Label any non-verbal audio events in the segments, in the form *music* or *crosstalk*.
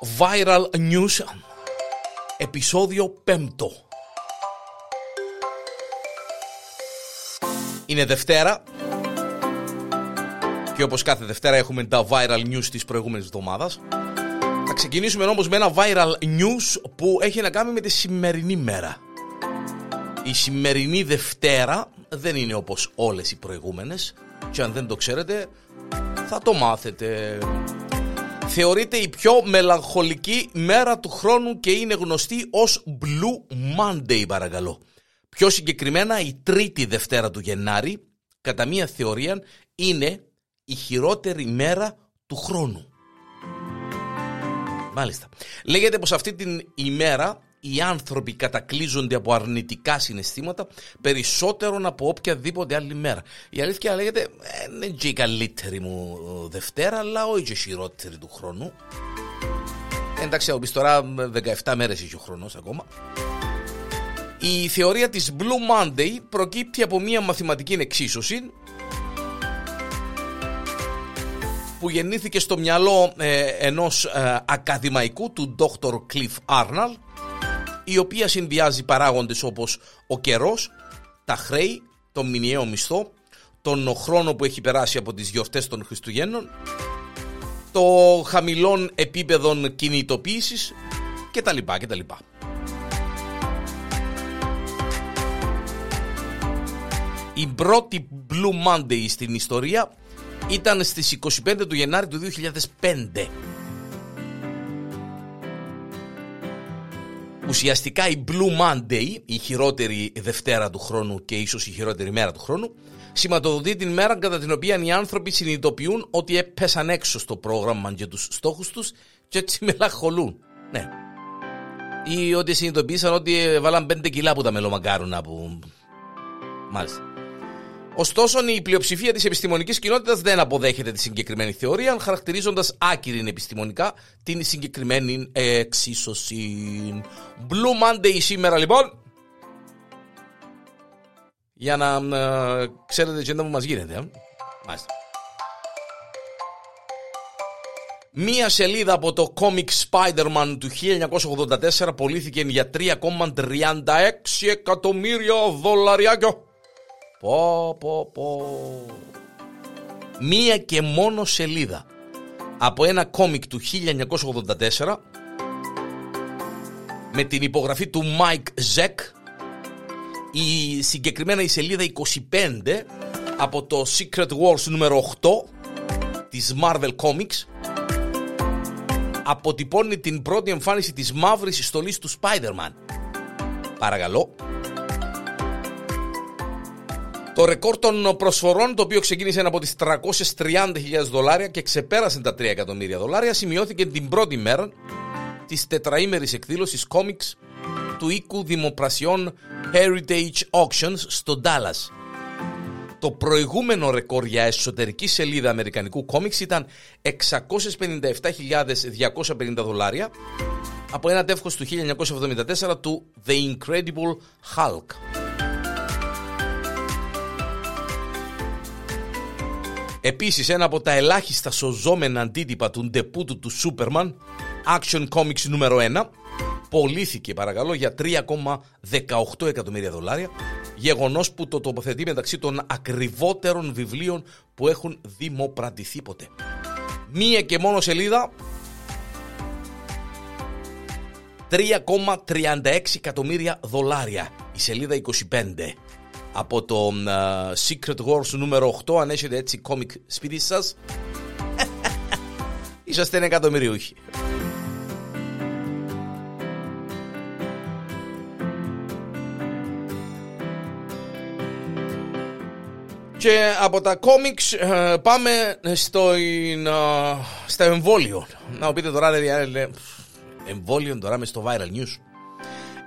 Viral News. Επισόδιο 5 Είναι Δευτέρα. Και όπως κάθε Δευτέρα έχουμε τα viral news της προηγούμενης εβδομάδας. Θα ξεκινήσουμε όμως με ένα viral news που έχει να κάνει με τη σημερινή μέρα. Η σημερινή Δευτέρα δεν είναι όπως όλες οι προηγούμενες. Και αν δεν το ξέρετε θα το μάθετε θεωρείται η πιο μελαγχολική μέρα του χρόνου και είναι γνωστή ως Blue Monday παρακαλώ. Πιο συγκεκριμένα η τρίτη Δευτέρα του Γενάρη, κατά μία θεωρία, είναι η χειρότερη μέρα του χρόνου. Μάλιστα. Λέγεται πως αυτή την ημέρα οι άνθρωποι κατακλείζονται από αρνητικά συναισθήματα περισσότερο από οποιαδήποτε άλλη μέρα. Η αλήθεια λέγεται, ε, είναι και η καλύτερη μου Δευτέρα, αλλά όχι και η χειρότερη του χρόνου. Εντάξει, θα τώρα 17 μέρες έχει ο χρόνος ακόμα. Η θεωρία της Blue Monday προκύπτει από μια μαθηματική εξίσωση που γεννήθηκε στο μυαλό ε, ενός ε, ακαδημαϊκού του Dr. Cliff Arnold η οποία συνδυάζει παράγοντες όπως ο καιρός, τα χρέη, τον μηνιαίο μισθό, τον χρόνο που έχει περάσει από τις γιορτές των Χριστουγέννων, το χαμηλών επίπεδων κινητοποίησης κτλ. κτλ. Η πρώτη Blue Monday στην ιστορία ήταν στις 25 του Γενάρη του 2005 Ουσιαστικά η Blue Monday, η χειρότερη Δευτέρα του χρόνου και ίσως η χειρότερη μέρα του χρόνου, σηματοδοτεί την μέρα κατά την οποία οι άνθρωποι συνειδητοποιούν ότι έπεσαν έξω στο πρόγραμμα και τους στόχους τους και έτσι *laughs* μελαχολούν. Ναι. Ή ότι συνειδητοποίησαν ότι βάλαν 5 κιλά που τα μελομαγκάρουνα που... Μάλιστα. Ωστόσο, η πλειοψηφία της επιστημονικής κοινότητας δεν αποδέχεται τη συγκεκριμένη θεωρία, χαρακτηρίζοντας άκυρη επιστημονικά την συγκεκριμένη εξίσωση. Blue Monday σήμερα λοιπόν. Για να ε, ξέρετε τι που μας γίνεται. Ε. Μάλιστα. Μία σελίδα από το Comic Spider-Man του 1984 πωλήθηκε για 3,36 εκατομμύρια δολαριάκια. Πω πω πω Μία και μόνο σελίδα από ένα κόμικ του 1984 με την υπογραφή του Mike Zeck η συγκεκριμένα η σελίδα 25 από το Secret Wars νούμερο 8 της Marvel Comics αποτυπώνει την πρώτη εμφάνιση της μαύρης στολής του Spider-Man. Παρακαλώ. Το ρεκόρ των προσφορών, το οποίο ξεκίνησε από τις 330.000 δολάρια και ξεπέρασε τα 3 εκατομμύρια δολάρια, σημειώθηκε την πρώτη μέρα της τετραήμερης εκδήλωσης κόμιξ του οίκου δημοπρασιών Heritage Auctions στο Dallas. Το προηγούμενο ρεκόρ για εσωτερική σελίδα αμερικανικού κόμιξ ήταν 657.250 δολάρια από ένα τεύχος του 1974 του The Incredible Hulk. Επίσης, ένα από τα ελάχιστα σωζόμενα αντίτυπα του ντεπούτου του Superman, Action Comics νούμερο 1, πωλήθηκε παρακαλώ για 3,18 εκατομμύρια δολάρια, γεγονός που το τοποθετεί μεταξύ των ακριβότερων βιβλίων που έχουν δημοπρατηθεί ποτέ. Μία και μόνο σελίδα 3,36 εκατομμύρια δολάρια. Η σελίδα 25 από το uh, Secret Wars νούμερο 8 αν έχετε έτσι κόμικ σπίτι σας *laughs* είσαστε ένα εκατομμυριούχοι Και από τα κόμιξ ε, πάμε στο, ε, στο εμβόλιο. Να πείτε τώρα, λέει, εμβόλιο τώρα μες στο viral news.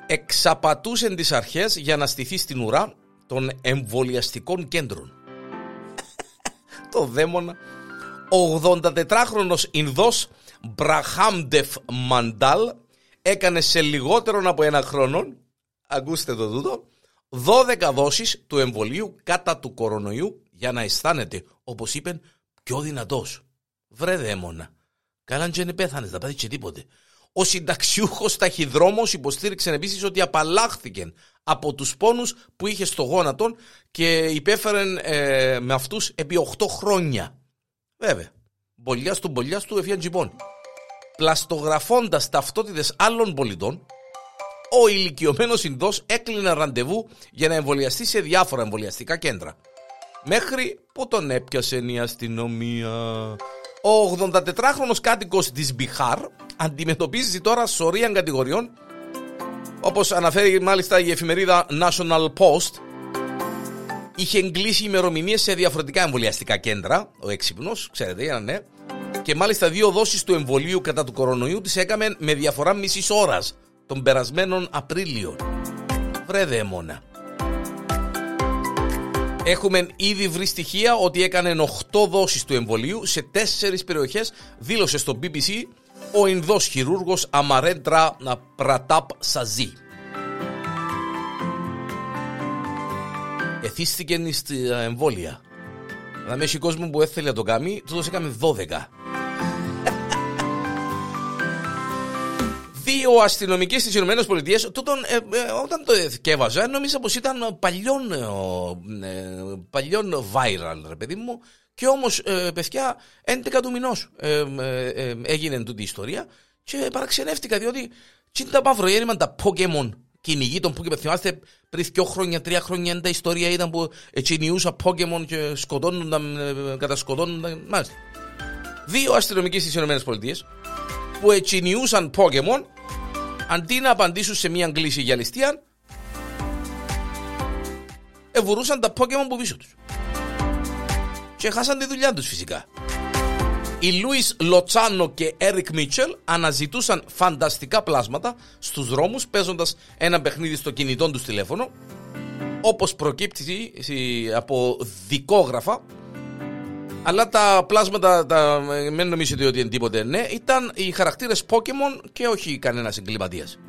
Εξαπατούσαν τις αρχές για να στηθεί στην ουρά των εμβολιαστικών κέντρων. το δαίμονα. 84χρονος Ινδός Μπραχάμντεφ Μαντάλ έκανε σε λιγότερο από ένα χρόνο, ακούστε το τούτο, 12 δόσεις του εμβολίου κατά του κορονοϊού για να αισθάνεται, όπως είπε, πιο δυνατός. Βρε δαίμονα. Καλά, αν δεν πέθανε, δεν πάθει και τίποτε. Ο συνταξιούχος ταχυδρόμος υποστήριξε επίσης ότι απαλλάχθηκε από τους πόνους που είχε στο γόνατο και υπέφερε ε, με αυτούς επί 8 χρόνια. Βέβαια. Μπολιάς του μπολιάς του εφιάν τζιμπών. Πλαστογραφώντας ταυτότητες άλλων πολιτών, ο ηλικιωμένος Ινδός έκλεινε ραντεβού για να εμβολιαστεί σε διάφορα εμβολιαστικά κέντρα. Μέχρι που τον έπιασε η αστυνομία. Ο 84χρονος κάτοικος της Μπιχάρ αντιμετωπίζει τώρα σωρία κατηγοριών όπως αναφέρει μάλιστα η εφημερίδα National Post είχε εγκλήσει ημερομηνίες σε διαφορετικά εμβολιαστικά κέντρα ο έξυπνος, ξέρετε, για ναι. Και μάλιστα δύο δόσεις του εμβολίου κατά του κορονοϊού τις έκαμε με διαφορά μισής ώρας τον περασμένο Απρίλιο. Βρε δαίμονα. Έχουμε ήδη βρει στοιχεία ότι έκανε 8 δόσεις του εμβολίου σε 4 περιοχές, δήλωσε στο BBC ο Ινδός χειρούργος Αμαρέντρα Πρατάπ Σαζί. Εθίστηκε στη εμβόλια. Δηλαδή έχει κόσμο που έθελε να το κάνει, τούτος έκαμε 12. Δύο αστυνομικοί στις ΗΠΑ, ε, ε, όταν το εθκεύαζα, νόμιζα πως ήταν παλιόν, ε, παλιόν viral, ρε παιδί μου. Και όμως, ε, παιδιά, 11 του μηνός ε, ε, έγινε τούτη η ιστορία και παραξενεύτηκα διότι τι τα παυρογέννημα τα Pokemon κυνηγοί των Pokemon. Θυμάστε πριν δύο χρόνια, τρία χρόνια, η ιστορία ήταν που κυνηγούσα Pokemon και σκοτώνονταν, κατασκοτώνονταν. Μάλιστα. Δύο αστυνομικοί στις ΗΠΑ που ετσινιούσαν Pokemon αντί να απαντήσουν σε μια κλίση για ληστεία ευουρούσαν τα Pokemon που πίσω τους. Και χάσαν τη δουλειά τους φυσικά. Οι Λούις Λοτσάνο και Έρικ Μίτσελ αναζητούσαν φανταστικά πλάσματα στους δρόμους παίζοντας ένα παιχνίδι στο κινητό τους τηλέφωνο όπως προκύπτει από δικόγραφα αλλά τα πλάσματα, τα, μην νομίζετε ότι είναι τίποτε ναι, ήταν οι χαρακτήρες Pokemon και όχι κανένας εγκληματίας.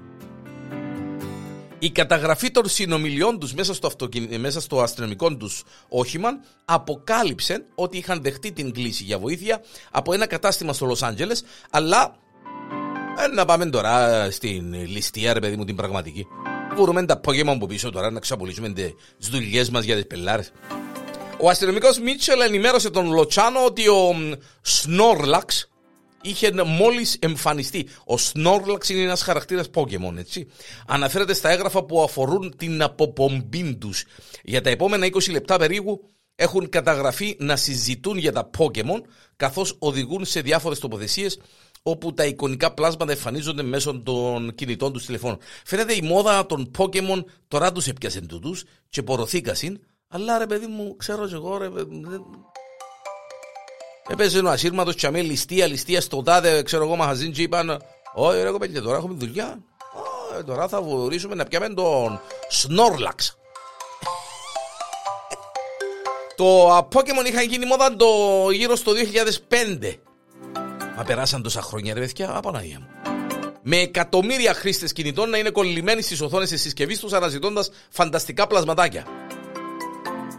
Η καταγραφή των συνομιλιών τους μέσα, στο μέσα στο αστυνομικό τους όχημα αποκάλυψε ότι είχαν δεχτεί την κλίση για βοήθεια από ένα κατάστημα στο Λος Άντζελες, αλλά ε, να πάμε τώρα στην ληστεία, ρε παιδί μου, την πραγματική. Μπορούμε τα Pokemon που πίσω τώρα να ξαπολύσουμε τις δουλειές μας για τις πελάρες. Ο αστυνομικός Μίτσελ ενημέρωσε τον Λοτσάνο ότι ο Σνόρλαξ είχε μόλις εμφανιστεί. Ο Σνόρλαξ είναι ένας χαρακτήρας Pokémon, έτσι. Αναφέρεται στα έγγραφα που αφορούν την αποπομπή τους. Για τα επόμενα 20 λεπτά περίπου έχουν καταγραφεί να συζητούν για τα Pokémon, καθώς οδηγούν σε διάφορες τοποθεσίες όπου τα εικονικά πλάσματα εμφανίζονται μέσω των κινητών τους τηλεφώνων. Φαίνεται η μόδα των Pokémon τώρα τους έπιασε τούτους και πορωθήκασαν αλλά ρε παιδί μου, ξέρω εγώ ρε Έπαιζε ένα ασύρματος και αμέ ληστεία, ληστεία στο τάδε, ξέρω εγώ, μαχαζίν και είπαν «Όχι ρε κοπέλια, τώρα έχουμε δουλειά, Ω, τώρα θα βουρήσουμε να πιάμε τον Σνόρλαξ». Το Pokemon είχαν γίνει μόδα το γύρω στο 2005. Μα περάσαν τόσα χρόνια ρε παιδιά, απαναγία μου. Με εκατομμύρια χρήστες κινητών να είναι κολλημένοι στις οθόνες της συσκευής τους αναζητώντας φανταστικά πλασματάκια.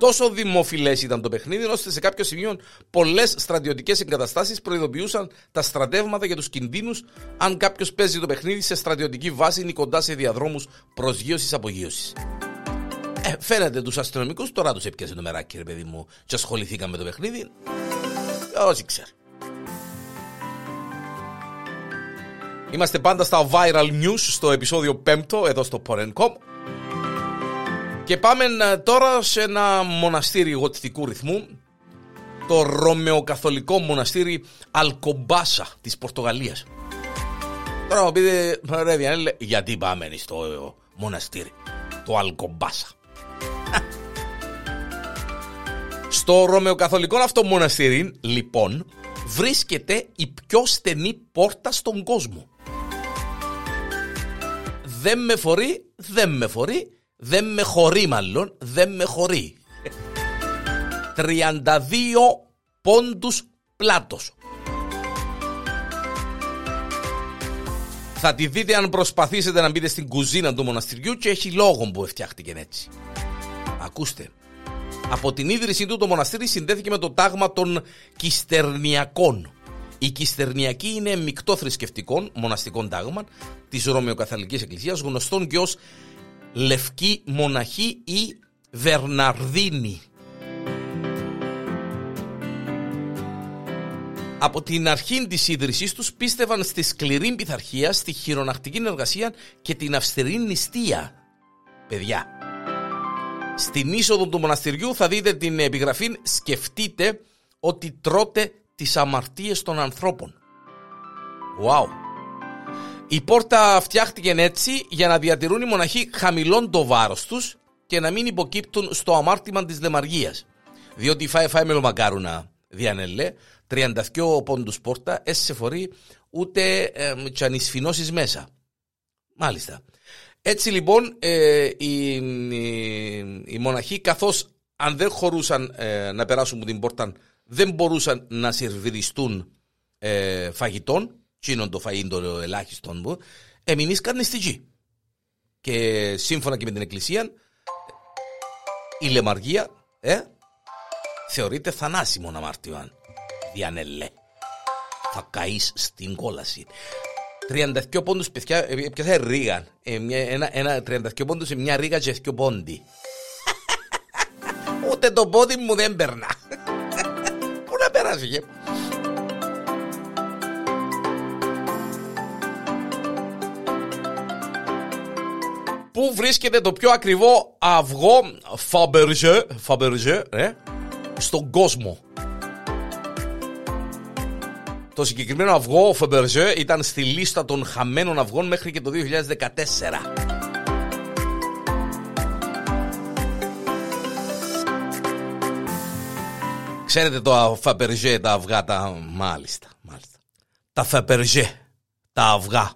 Τόσο δημοφιλές ήταν το παιχνίδι, ώστε σε κάποιο σημείο πολλές στρατιωτικές εγκαταστάσεις προειδοποιούσαν τα στρατεύματα για τους κινδύνους αν κάποιος παίζει το παιχνίδι σε στρατιωτική βάση ή κοντά σε διαδρόμους προσγείωση-απογείωση. Ε, φαίνεται τους αστυνομικούς, τώρα τους έπιασε το μεράκι, ρε παιδί μου, και ασχοληθήκαν με το παιχνίδι. Όσοι ξέρει. Είμαστε πάντα στα viral news στο επεισόδιο 5 εδώ στο Porencom. Και πάμε ε, τώρα σε ένα μοναστήρι γοτθικού ρυθμού το Ρωμαιοκαθολικό μοναστήρι Αλκομπάσα της Πορτογαλίας. Τώρα μου πείτε, ρε Διανέλε, γιατί πάμε στο μοναστήρι, το Αλκομπάσα; *laughs* Στο Ρωμαιοκαθολικό αυτό μοναστήρι, λοιπόν, βρίσκεται η πιο στενή πόρτα στον κόσμο. Δεν με φορεί, δεν με φορεί, δεν με χωρεί μάλλον, δεν με χωρεί. 32 πόντους πλάτος. Θα τη δείτε αν προσπαθήσετε να μπείτε στην κουζίνα του μοναστηριού και έχει λόγο που φτιάχτηκε έτσι. Ακούστε. Από την ίδρυσή του το μοναστήρι συνδέθηκε με το τάγμα των Κιστερνιακών. Η Κιστερνιακή είναι μεικτό θρησκευτικών μοναστικών τάγμα της Ρωμαιοκαθαλικής Εκκλησίας γνωστών και ως Λευκή Μοναχή ή Βερναρδίνη. Από την αρχή της ίδρυσής τους πίστευαν στη σκληρή πειθαρχία, στη χειρονακτική εργασία και την αυστηρή νηστεία. Παιδιά. Στην είσοδο του μοναστηριού θα δείτε την επιγραφή «Σκεφτείτε ότι τρώτε τις αμαρτίες των ανθρώπων». Wow. Η πόρτα φτιάχτηκε έτσι για να διατηρούν οι μοναχοί χαμηλών το βάρος τους και να μην υποκύπτουν στο αμάρτημα της δεμαργίας. Διότι φάει φάει μελομακάρουνα διανελέ, 32 πόντους πόρτα, έσαι φορεί ούτε ε, τσανισφινώσεις μέσα. Μάλιστα. Έτσι λοιπόν ε, οι, οι, μοναχοί καθώς αν δεν χωρούσαν ε, να περάσουν από την πόρτα δεν μπορούσαν να σερβιριστούν ε, φαγητών, τσίνον το φαΐν το ελάχιστον μου, εμεινήσκαν στη γη. Και σύμφωνα και με την Εκκλησία, η λεμαργία ε, θεωρείται θανάσιμο αμάρτιο διανελέ. Θα καείς στην κόλαση. 32 πόντους παιδιά, έπιασα ρίγα; Ε, ένα, ένα 32 πόντους σε μια ρίγα και δύο πόντι. *laughs* Ούτε το πόδι μου δεν περνά. *laughs* Πού να περάσει Πού βρίσκεται το πιο ακριβό αυγό Fabergé, Fabergé ε, στον κόσμο. Το συγκεκριμένο αυγό, ο Φεμπερζέ, ήταν στη λίστα των χαμένων αυγών μέχρι και το 2014. Ξέρετε το Φαπερζέ, τα αυγά, τα... Μάλιστα, μάλιστα. Τα Φαπερζέ, τα αυγά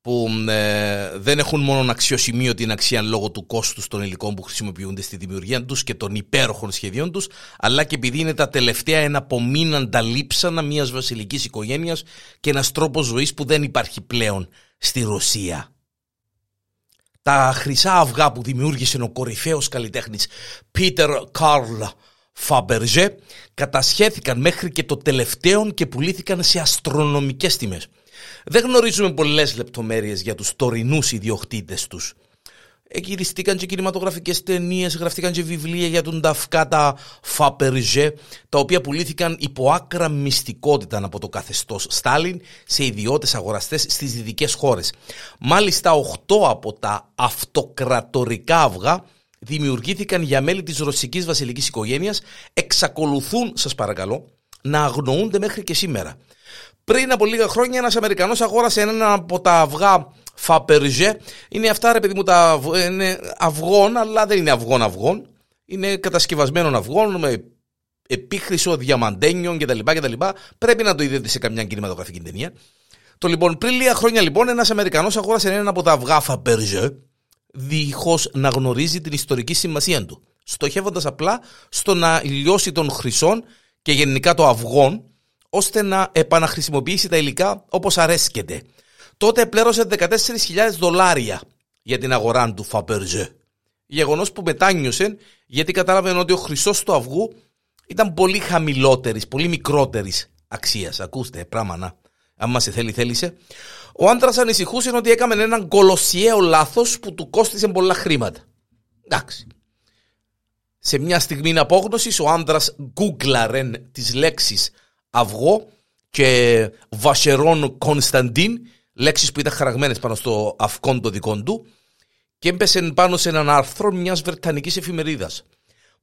που ε, δεν έχουν μόνο αξιοσημείωτη αξία λόγω του κόστους των υλικών που χρησιμοποιούνται στη δημιουργία τους και των υπέροχων σχεδίων τους, αλλά και επειδή είναι τα τελευταία εναπομείναντα λείψανα μιας βασιλικής οικογένειας και ένας τρόπος ζωής που δεν υπάρχει πλέον στη Ρωσία. Τα χρυσά αυγά που δημιούργησε ο κορυφαίος καλλιτέχνης Πίτερ Καρλ Φαμπερζέ κατασχέθηκαν μέχρι και το τελευταίο και πουλήθηκαν σε αστρονομικές τιμές. Δεν γνωρίζουμε πολλές λεπτομέρειες για τους τωρινούς ιδιοκτήτες τους. Εκυριστήκαν και κινηματογραφικές ταινίες, γραφτήκαν και βιβλία για τον Ταφκάτα Φαπερζέ, τα οποία πουλήθηκαν υπό άκρα μυστικότητα από το καθεστώς Στάλιν σε ιδιώτες αγοραστές στις δυτικές χώρες. Μάλιστα, 8 από τα αυτοκρατορικά αυγά δημιουργήθηκαν για μέλη της ρωσικής βασιλικής οικογένειας, εξακολουθούν, σας παρακαλώ, να αγνοούνται μέχρι και σήμερα. Πριν από λίγα χρόνια ένας Αμερικανός αγόρασε ένα από τα αυγά Φαπερζέ. Είναι αυτά ρε παιδί μου τα είναι αυγών, αλλά δεν είναι αυγών αυγών. Είναι κατασκευασμένων αυγών με επίχρησο διαμαντένιων κτλ. κτλ. Πρέπει να το είδετε σε καμιά κινηματογραφική ταινία. Το λοιπόν, πριν λίγα χρόνια λοιπόν, ένας Αμερικανός αγόρασε ένα από τα αυγά Φαπερζέ, δίχως να γνωρίζει την ιστορική σημασία του. Στοχεύοντας απλά στο να λιώσει των χρυσών και γενικά το αυγών ώστε να επαναχρησιμοποιήσει τα υλικά όπως αρέσκεται. Τότε πλέρωσε 14.000 δολάρια για την αγορά του Φαπερζέ. Γεγονός που μετάνιωσε γιατί κατάλαβε ότι ο χρυσός του αυγού ήταν πολύ χαμηλότερης, πολύ μικρότερης αξίας. Ακούστε, πράγμα να. Αν μα θέλει, θέλησε. Ο άντρας ανησυχούσε ότι έκαμε έναν κολοσιαίο λάθος που του κόστησε πολλά χρήματα. Εντάξει. Σε μια στιγμή απόγνωσης, ο άντρας γκούγκλαρε τις λέξεις αυγό και βασερόν Κωνσταντίν, λέξεις που ήταν χαραγμένες πάνω στο αυκόν το δικό του και έμπεσε πάνω σε έναν άρθρο μιας βρετανικής εφημερίδας.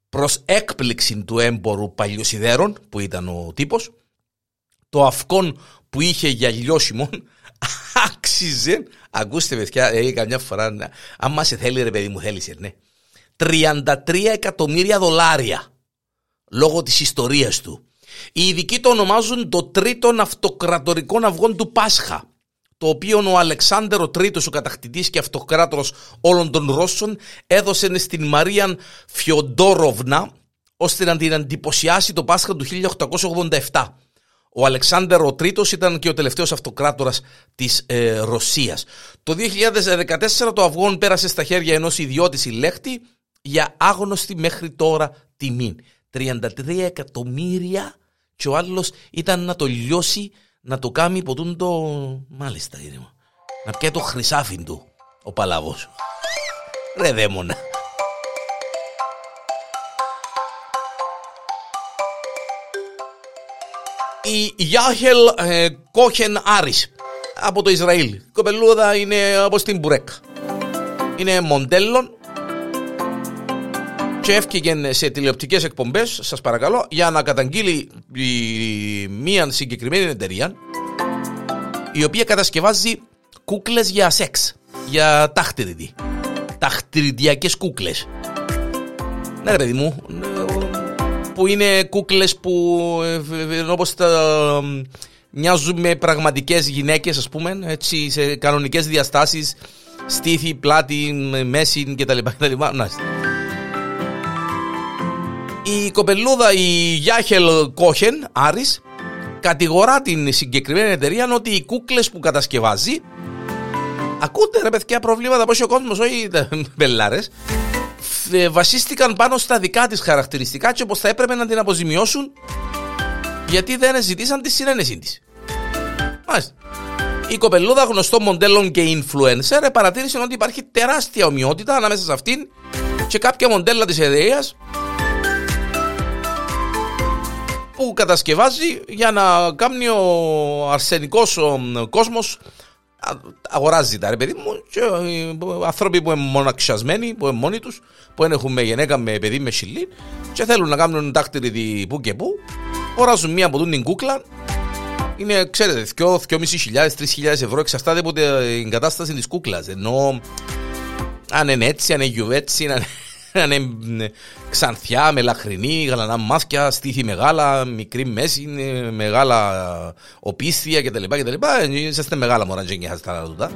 Προς έκπληξη του έμπορου παλιοσιδέρων, που ήταν ο τύπος, το αυκόν που είχε για λιώσιμο *laughs* άξιζε, ακούστε παιδιά, ε, καμιά φορά, άμα σε θέλει ρε παιδί μου θέλησε, ναι, 33 εκατομμύρια δολάρια λόγω της ιστορίας του. Οι ειδικοί το ονομάζουν το τρίτο αυτοκρατορικό αυγό του Πάσχα, το οποίο ο Αλεξάνδρο ο τρίτος, ο κατακτητής και αυτοκράτορος όλων των Ρώσων, έδωσε στην Μαρία Φιοντόροβνα, ώστε να την εντυπωσιάσει το Πάσχα του 1887. Ο Αλεξάνδρο ο Τρίτος ήταν και ο τελευταίος αυτοκράτορας της ε, Ρωσίας. Το 2014 το αυγόν πέρασε στα χέρια ενός ιδιώτη συλλέχτη για άγνωστη μέχρι τώρα τιμή. 33 εκατομμύρια και ο άλλος ήταν να το λιώσει, να το κάνει ποτούν το... Μάλιστα, ήρεμα. Να πιάει το χρυσάφιν του ο παλαβός. Ρε δαίμονα. Η Γιάχελ ε, Κόχεν Άρης από το Ισραήλ. Η κοπελούδα είναι όπως την Μπουρέκ. Είναι μοντέλο και έφυγε σε τηλεοπτικές εκπομπές, σας παρακαλώ, για να καταγγείλει μία συγκεκριμένη εταιρεία η οποία κατασκευάζει κούκλες για σεξ, για τάχτηριδι. Τάχτηριδιακές κούκλες. Ναι ρε παιδί μου, που είναι κούκλες που ε, όπως τα μοιάζουν με πραγματικές γυναίκες ας πούμε, έτσι, σε κανονικές διαστάσεις, στήθη, πλάτη, μέση κτλ. Η κοπελούδα η Γιάχελ Κόχεν, Άρης, κατηγορά την συγκεκριμένη εταιρεία ότι οι κούκλες που κατασκευάζει Ακούτε ρε παιδιά προβλήματα πως ο κόσμος, όχι μπελάρες Βασίστηκαν πάνω στα δικά της χαρακτηριστικά και πως θα έπρεπε να την αποζημιώσουν γιατί δεν ζητήσαν τη συνένεσή της. Μάλιστα. Η κοπελούδα γνωστό μοντέλων και influencer παρατήρησε ότι υπάρχει τεράστια ομοιότητα ανάμεσα σε αυτήν και κάποια μοντέλα της εταιρείας που κατασκευάζει για να κάνει ο αρσενικός κόσμος αγοράζει τα ρε παιδί μου και άνθρωποι που είναι μοναξιασμένοι, που είναι μόνοι τους που δεν έχουν γυναίκα με παιδί με σιλί και θέλουν να κάνουν τάχτηρη που και που αγοράζουν μία από την κούκλα. Είναι, ξέρετε, 2.500-3.000 ευρώ εξαρτάται από την κατάσταση της κούκλας. Ενώ αν είναι έτσι, αν είναι γιουβέτσι, αν είναι είναι ξανθιά, μελαχρινή, γαλανά μάτια, στήθη μεγάλα, μικρή μέση, μεγάλα οπίστια κτλ. κτλ. Είσαστε μεγάλα μωρά, και τα τούτα.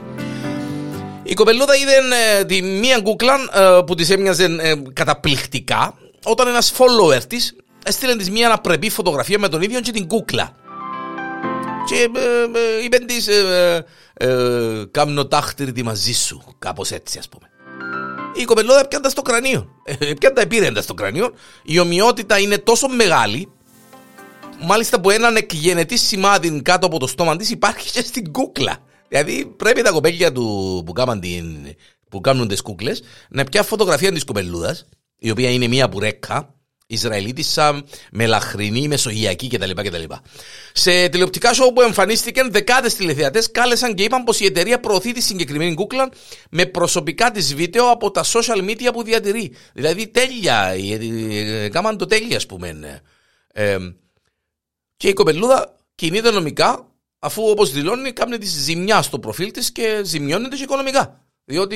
Η κοπελούδα είδε ε, τη μία κούκλα ε, που της έμοιαζε ε, καταπληκτικά όταν ένας follower της έστειλε της μία αναπρεπή φωτογραφία με τον ίδιο και την κούκλα. Και είπε της, κάμνω τάχτηρη μαζί σου, κάπως έτσι ας πούμε η κοπελούδα πιάντα στο κρανίο. Ε, πιάντα επίρεντα στο κρανίο. Η ομοιότητα είναι τόσο μεγάλη, μάλιστα που έναν εκγενετή σημάδι κάτω από το στόμα της υπάρχει και στην κούκλα. Δηλαδή πρέπει τα κοπέλια του που, κάνουν, την, που κάνουν τις κούκλες να πια φωτογραφία της κοπελούδας, η οποία είναι μία μπουρέκα, Ισραηλίτισσα, μελαχρινή, μεσογειακή κτλ. κτλ. Σε τηλεοπτικά σοου που εμφανίστηκαν, δεκάδες τηλεθεατές κάλεσαν και είπαν πως η εταιρεία προωθεί τη συγκεκριμένη κούκλα με προσωπικά της βίντεο από τα social media που διατηρεί. Δηλαδή τέλεια, κάμαν το τέλεια, ας πούμε. Ε, και η κοπελούδα κινείται νομικά, αφού όπως δηλώνει, κάνει της ζημιά στο προφίλ της και ζημιώνεται και οικονομικά. Διότι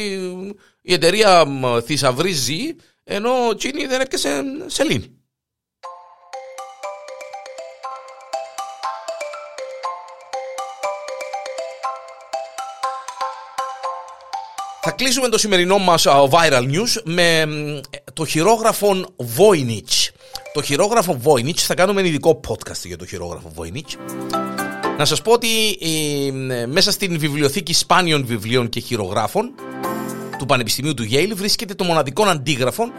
η εταιρεία θησαυρίζει ενώ ο Τσίνι δεν έπιασε σελήνη. Θα κλείσουμε το σημερινό μας viral news με το χειρόγραφο Voynich. Το χειρόγραφο Voynich, θα κάνουμε ειδικό podcast για το χειρόγραφο Voynich. Να σας πω ότι μέσα στην βιβλιοθήκη σπάνιων βιβλίων και χειρογράφων του Πανεπιστημίου του Yale βρίσκεται το μοναδικό αντίγραφο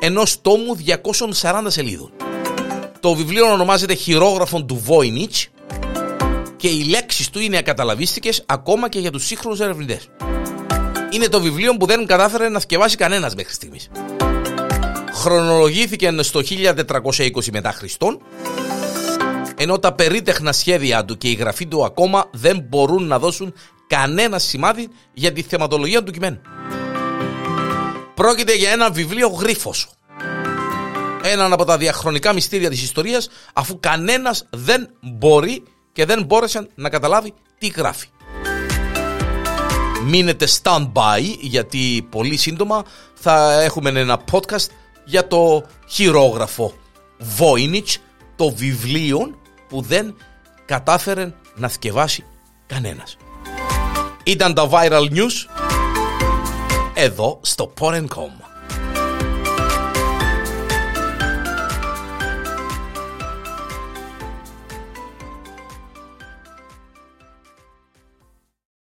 ενός τόμου 240 σελίδων. Το βιβλίο ονομάζεται Χειρόγραφο του Voynich και οι λέξεις του είναι ακαταλαβίστικες ακόμα και για τους σύγχρονους ερευνητές. Είναι το βιβλίο που δεν κατάφερε να θκευάσει κανένας μέχρι στιγμής. Χρονολογήθηκε στο 1420 μετά Χριστόν ενώ τα περίτεχνα σχέδια του και η γραφή του ακόμα δεν μπορούν να δώσουν κανένα σημάδι για τη θεματολογία του κειμένου. Πρόκειται για ένα βιβλίο γρίφος. Έναν από τα διαχρονικά μυστήρια της ιστορίας αφού κανένας δεν μπορεί και δεν μπόρεσε να καταλάβει τι γράφει. Μείνετε stand-by γιατί πολύ σύντομα θα έχουμε ένα podcast για το χειρόγραφο Voynich, το βιβλίο που δεν κατάφερε να θκευάσει κανένας. Ήταν τα viral news εδώ στο Porn.com.